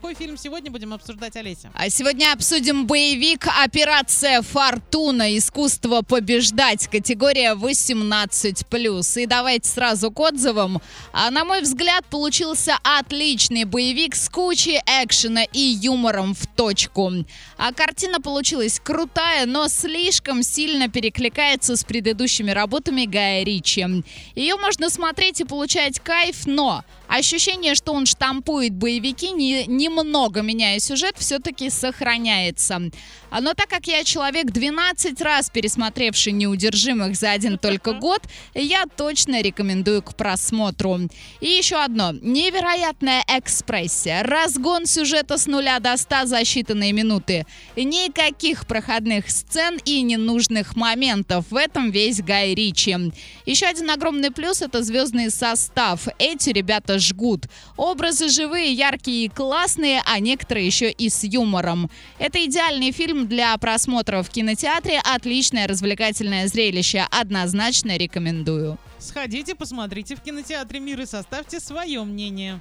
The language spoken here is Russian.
какой фильм сегодня будем обсуждать, Олеся? А сегодня обсудим боевик «Операция Фортуна. Искусство побеждать». Категория 18+. И давайте сразу к отзывам. А, на мой взгляд, получился отличный боевик с кучей экшена и юмором в точку. А картина получилась крутая, но слишком сильно перекликается с предыдущими работами Гая Ричи. Ее можно смотреть и получать кайф, но ощущение, что он штампует боевики, не, немного меняя сюжет, все-таки сохраняется. А, но так как я человек 12 раз пересмотревший «Неудержимых» за один только год, я точно рекомендую к просмотру. И еще одно. Невероятная экспрессия. Разгон сюжета с нуля до 100 за считанные минуты. Никаких проходных сцен и ненужных моментов. В этом весь Гай Ричи. Еще один огромный плюс – это звездный состав. Эти ребята жгут. Образы живые, яркие и классные, а некоторые еще и с юмором. Это идеальный фильм для просмотра в кинотеатре. Отличное развлекательное зрелище. Однозначно рекомендую. Сходите, посмотрите в кинотеатре «Мир» и составьте свое мнение.